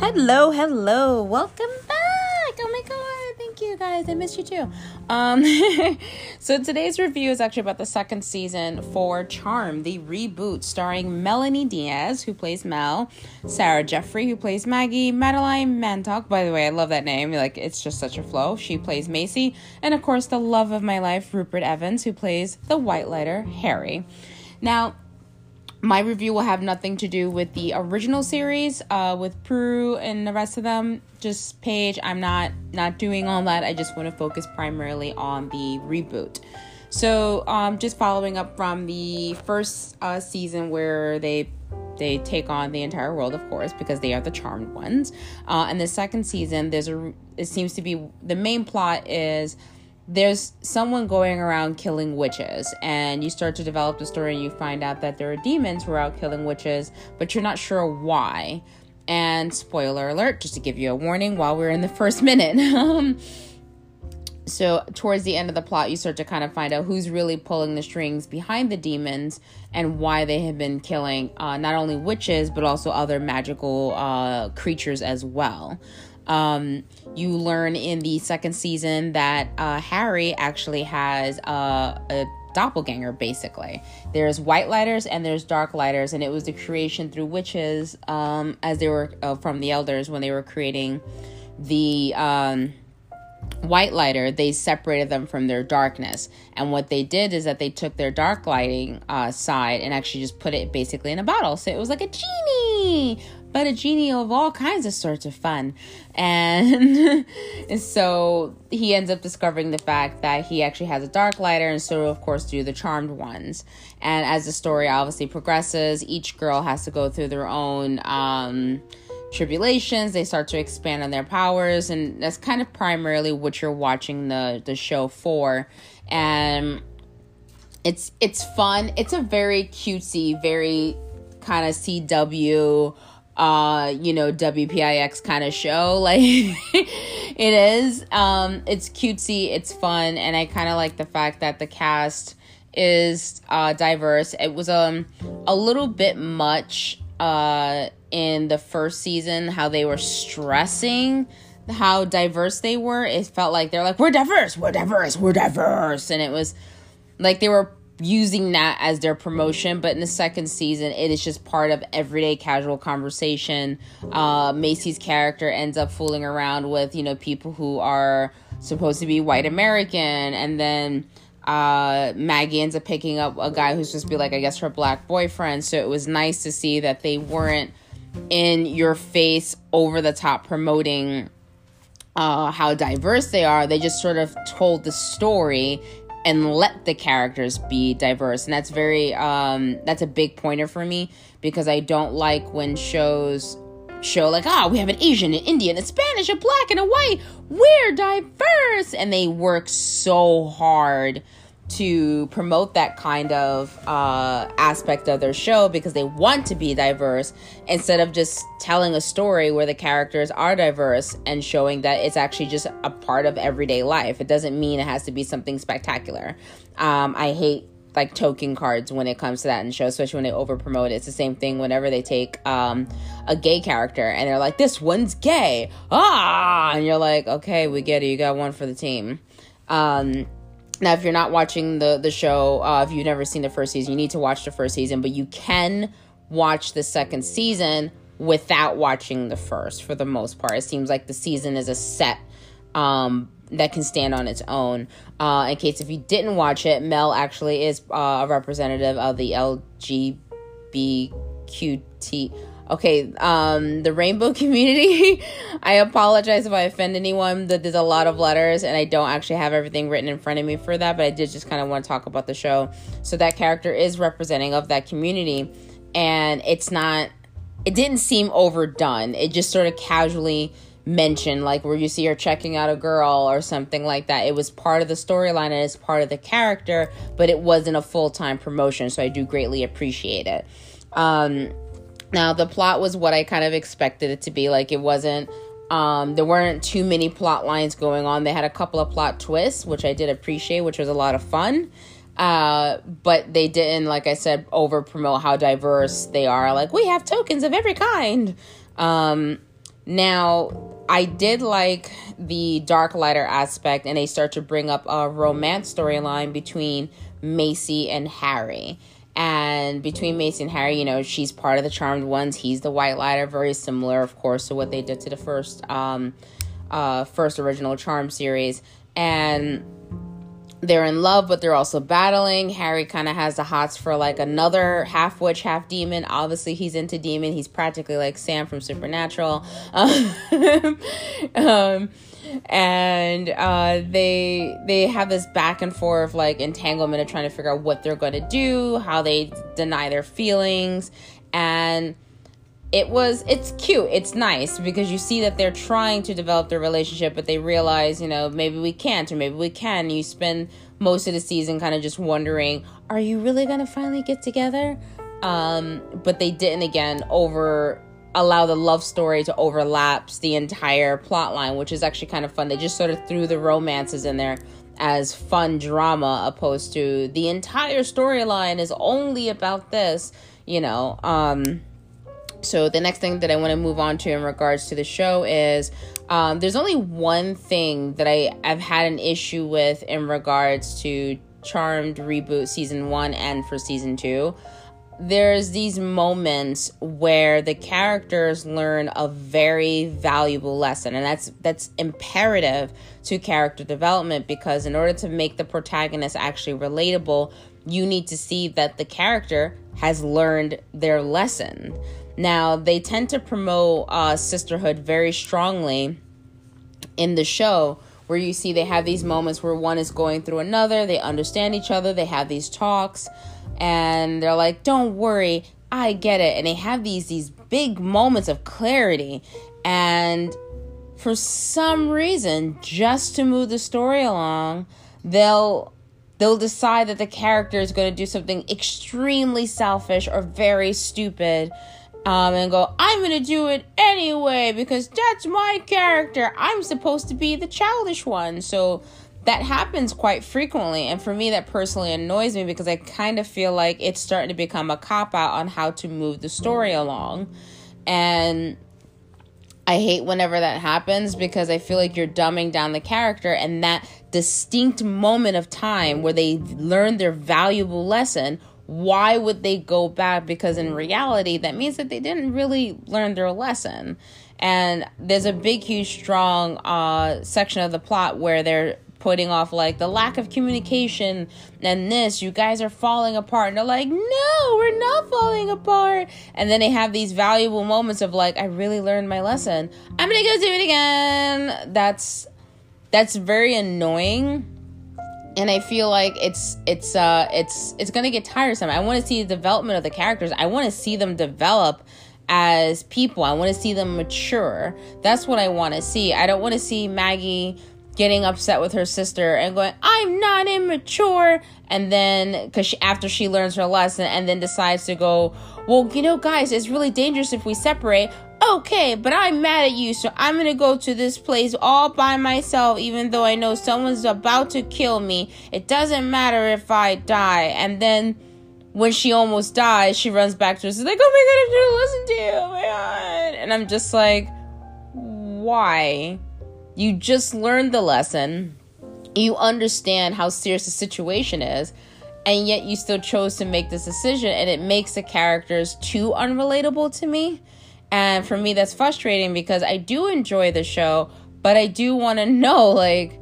Hello, hello. Welcome back. Oh my god, thank you guys. I missed you too. Um so today's review is actually about the second season for Charm, the reboot starring Melonie Diaz who plays Mel, Sarah Jeffrey who plays Maggie, Madeleine Mantock, by the way, I love that name. Like it's just such a flow. She plays Macy, and of course the love of my life, Rupert Evans, who plays the White Lighter, Harry. Now, my review will have nothing to do with the original series uh, with Prue and the rest of them. Just Paige. I'm not not doing all that. I just want to focus primarily on the reboot. So, um, just following up from the first uh, season where they they take on the entire world, of course, because they are the charmed ones. Uh, and the second season, there's a it seems to be the main plot is there's someone going around killing witches and you start to develop the story and you find out that there are demons who are out killing witches but you're not sure why. And spoiler alert just to give you a warning while we're in the first minute. Um, so towards the end of the plot you start to kind of find out who's really pulling the strings behind the demons and why they have been killing uh, not only witches but also other magical uh, creatures as well um, you learn in the second season that uh, Harry actually has uh, a doppelganger basically. There's white lighters and there's dark lighters and it was the creation through witches um, as they were uh, from the elders when they were creating the um, white lighter. They separated them from their darkness. And what they did is that they took their dark lighting uh, side and actually just put it basically in a bottle. So it was like a genie but a genie of all kinds of sorts of fun. And so he ends up discovering the fact that he actually has a dark lighter, and so, of course, do the charmed ones. And as the story obviously progresses, each girl has to go through their own. Um, tribulations they start to expand on their powers and that's kind of primarily what you're watching the the show for and it's it's fun it's a very cutesy very kind of cw uh, you know, WPIX kind of show. Like it is. Um, it's cutesy, it's fun, and I kind of like the fact that the cast is uh diverse. It was um a little bit much uh in the first season how they were stressing how diverse they were. It felt like they're like, we're diverse, we're diverse, we're diverse. And it was like they were using that as their promotion but in the second season it is just part of everyday casual conversation. Uh, macy's character ends up fooling around with you know people who are supposed to be white american and then uh, maggie ends up picking up a guy who's just be like i guess her black boyfriend. So it was nice to see that they weren't in your face over the top promoting uh, how diverse they are. They just sort of told the story and let the characters be diverse. And that's very um that's a big pointer for me because i don't like when shows show like ah oh, we have an asian an indian a spanish a black and a white. We're diverse. And they work so hard to promote that kind of uh, aspect of their show because they want to be diverse instead of just telling a story where the characters are diverse and showing that it's actually just a part of everyday life. It doesn't mean it has to be something spectacular. Um, I hate like token cards when it comes to that in shows, especially when they over promote it. It's the same thing whenever they take um, a gay character and they're like, this one's gay. Ah, and you're like, okay, we get it. You got one for the team. Um, now, if you're not watching the the show, uh, if you've never seen the first season, you need to watch the first season. But you can watch the second season without watching the first for the most part. It seems like the season is a set um, that can stand on its own. Uh, in case if you didn't watch it, Mel actually is uh, a representative of the LGBTQT okay um the rainbow community. I apologize if i offend anyone that there's a lot of letters and i don't actually have everything written in front of me for that but i did just kind of want to talk about the show. So that character is representing of that community and it's not it didn't seem overdone. It just sort of casually mentioned like where you see her checking out a girl or something like that. It was part of the storyline and it's part of the character but it wasn't a full-time promotion so i do greatly appreciate it. Um now, the plot was what I kind of expected it to be. Like, it wasn't, um, there weren't too many plot lines going on. They had a couple of plot twists, which I did appreciate, which was a lot of fun. Uh, but they didn't, like I said, over promote how diverse they are. Like, we have tokens of every kind. Um, Now, I did like the dark lighter aspect, and they start to bring up a romance storyline between Macy and Harry. And between Macy and Harry, you know, she's part of the Charmed Ones. He's the White Lighter, very similar, of course, to what they did to the first, um, uh, first original Charm series. And they're in love, but they're also battling. Harry kind of has the hots for like another half witch, half demon. Obviously, he's into demon. He's practically like Sam from Supernatural. um, and uh, they they have this back and forth like entanglement of trying to figure out what they're going to do, how they deny their feelings, and it was it's cute it's nice because you see that they're trying to develop their relationship but they realize you know maybe we can't or maybe we can. You spend most of the season kind of just wondering are you really gonna finally get together? Um but they didn't again over allow the love story to overlaps the entire plot line which is actually kind of fun they just sort of threw the romances in there as fun drama opposed to the entire storyline is only about this you know um so the next thing that I want to move on to in regards to the show is um, there's only one thing that I I've had an issue with in regards to Charmed reboot season one and for season two. There's these moments where the characters learn a very valuable lesson, and that's that's imperative to character development because in order to make the protagonist actually relatable, you need to see that the character has learned their lesson. Now, they tend to promote uh, sisterhood very strongly in the show, where you see they have these moments where one is going through another, they understand each other, they have these talks, and they're like, "Don't worry, I get it." And they have these these big moments of clarity, and for some reason, just to move the story along, they'll they'll decide that the character is going to do something extremely selfish or very stupid um, and go, I'm gonna do it anyway because that's my character. I'm supposed to be the childish one. So that happens quite frequently. And for me, that personally annoys me because I kind of feel like it's starting to become a cop out on how to move the story along. And I hate whenever that happens because I feel like you're dumbing down the character and that distinct moment of time where they learn their valuable lesson why would they go back? Because in reality, that means that they didn't really learn their lesson. And there's a big, huge, strong uh, section of the plot where they're putting off like the lack of communication and this you guys are falling apart and they're like no we're not falling apart and then they have these valuable moments of like i really learned my lesson i'm gonna go do it again that's that's very annoying and I feel like it's it's uh it's it's gonna get tiresome. I want to see the development of the characters. I want to see them develop as people. I want to see them mature. That's what I want to see. I don't want to see Maggie getting upset with her sister and going, "I'm not immature," and then because after she learns her lesson, and then decides to go, "Well, you know, guys, it's really dangerous if we separate." Okay, but I'm mad at you, so I'm gonna go to this place all by myself, even though I know someone's about to kill me. It doesn't matter if I die. And then when she almost dies, she runs back to us, like, oh my god, I should listen to you, oh my god. And I'm just like, why? You just learned the lesson. You understand how serious the situation is, and yet you still chose to make this decision, and it makes the characters too unrelatable to me. And for me, that's frustrating because I do enjoy the show, but I do want to know, like,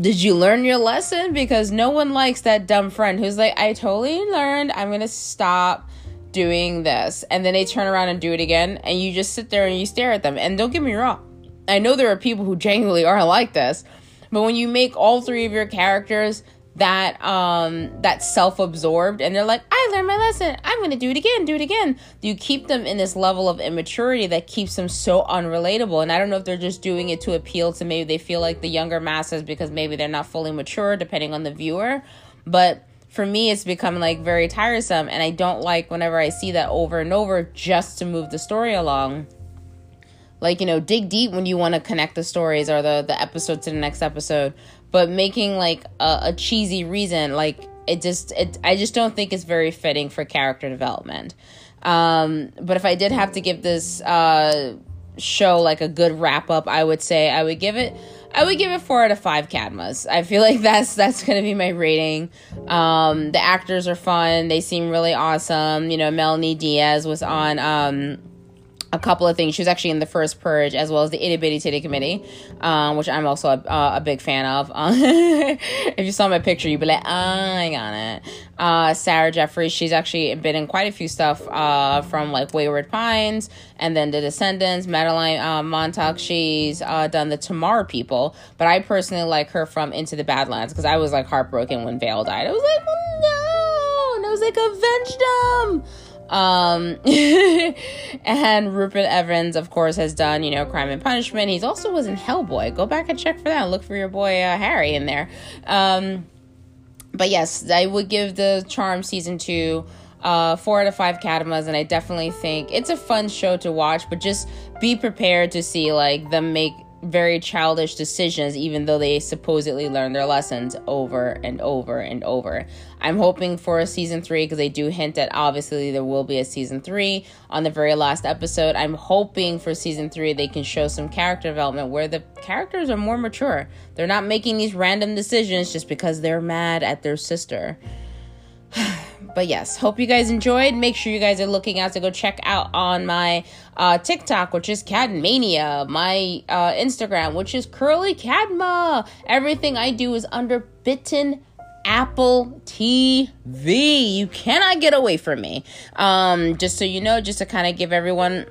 did you learn your lesson? Because no one likes that dumb friend who's like, I totally learned. I'm going to stop doing this. And then they turn around and do it again. And you just sit there and you stare at them. And don't get me wrong, I know there are people who genuinely are like this, but when you make all three of your characters that um that self-absorbed and they're like i learned my lesson. I'm gonna do it again do it again. You keep them in this level of immaturity that keeps them so unrelatable and i don't know if they're just doing it to appeal to maybe they feel like the younger masses because maybe they're not fully mature depending on the viewer but for me it's become like very tiresome and i don't like whenever i see that over and over just to move the story along like you know dig deep when you want to connect the stories or the the episode to the next episode but making like a, a cheesy reason like it just it i just don't think it's very fitting for character development um but if i did have to give this uh show like a good wrap up, I would say I would give it I would give it four out of five Cadmas. I feel like that's that's gonna be my rating. Um, the actors are fun. They seem really awesome. You know, Melonie Diaz was on um, a couple of things. She was actually in the first Purge as well as the Itty Bitty Titty Committee, um, which I'm also a, uh, a big fan of. if you saw my picture, you'd be like, oh, I got it. Uh, Sarah Jeffries, she's actually been in quite a few stuff uh, from like Wayward Pines and then The Descendants. Madeleine uh, Mantock, she's uh, done the Tomorrow People, but I personally like her from Into the Badlands because I was like heartbroken when Veil died. I was like, no, and I was like, avenge them. Um, and Rupert Evans, of course, has done, you know, Crime and Punishment. He's also was in Hellboy. Go back and check for that. Look for your boy uh, Harry in there. Um, but yes, I would give the Charm season two uh, four out of five Cadmas, and I definitely think it's a fun show to watch. But just be prepared to see like them make very childish decisions, even though they supposedly learn their lessons over and over and over. I'm hoping for a season three because they do hint that obviously there will be a season three on the very last episode. I'm hoping for season three they can show some character development where the characters are more mature. They're not making these random decisions just because they're mad at their sister. But yes, hope you guys enjoyed. Make sure you guys are looking out to go check out on my uh, TikTok, which is Cadmania, my uh, Instagram, which is Curly Cadma. Everything I do is under Bitten Apple TV. You cannot get away from me. Um, just so you know, just to kind of give everyone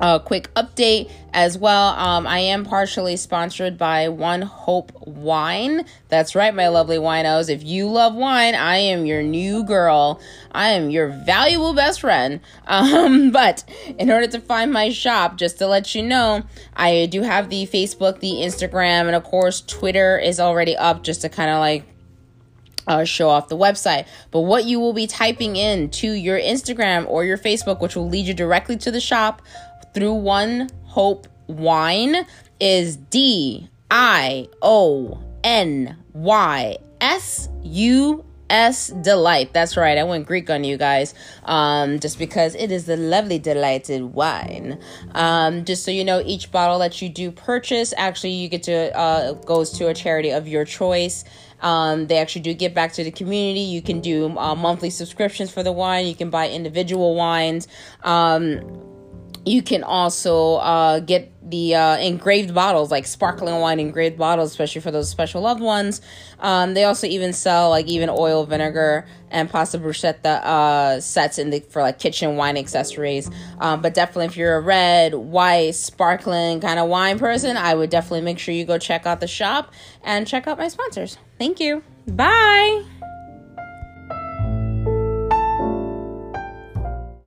a quick update as well. Um, I am partially sponsored by One Hope Wine. That's right, my lovely winos. If you love wine, I am your new girl. I am your valuable best friend. Um, but in order to find my shop, just to let you know, I do have the Facebook, the Instagram, and of course, Twitter is already up just to kind of like uh, show off the website. But what you will be typing in to your Instagram or your Facebook, which will lead you directly to the shop, through One Hope Wine is D I O N Y S U S Delight. That's right. I went Greek on you guys. Um, just because it is the lovely delighted wine. Um, just so you know, each bottle that you do purchase, actually, you get to uh, goes to a charity of your choice. Um, they actually do get back to the community. You can do uh, monthly subscriptions for the wine. You can buy individual wines. Um, you can also uh, get the uh, engraved bottles, like sparkling wine engraved bottles, especially for those special loved ones. Um, they also even sell like even oil, vinegar, and pasta bruschetta uh, sets in the for like kitchen wine accessories. Um, but definitely, if you're a red, white, sparkling kind of wine person, I would definitely make sure you go check out the shop and check out my sponsors. Thank you. Bye.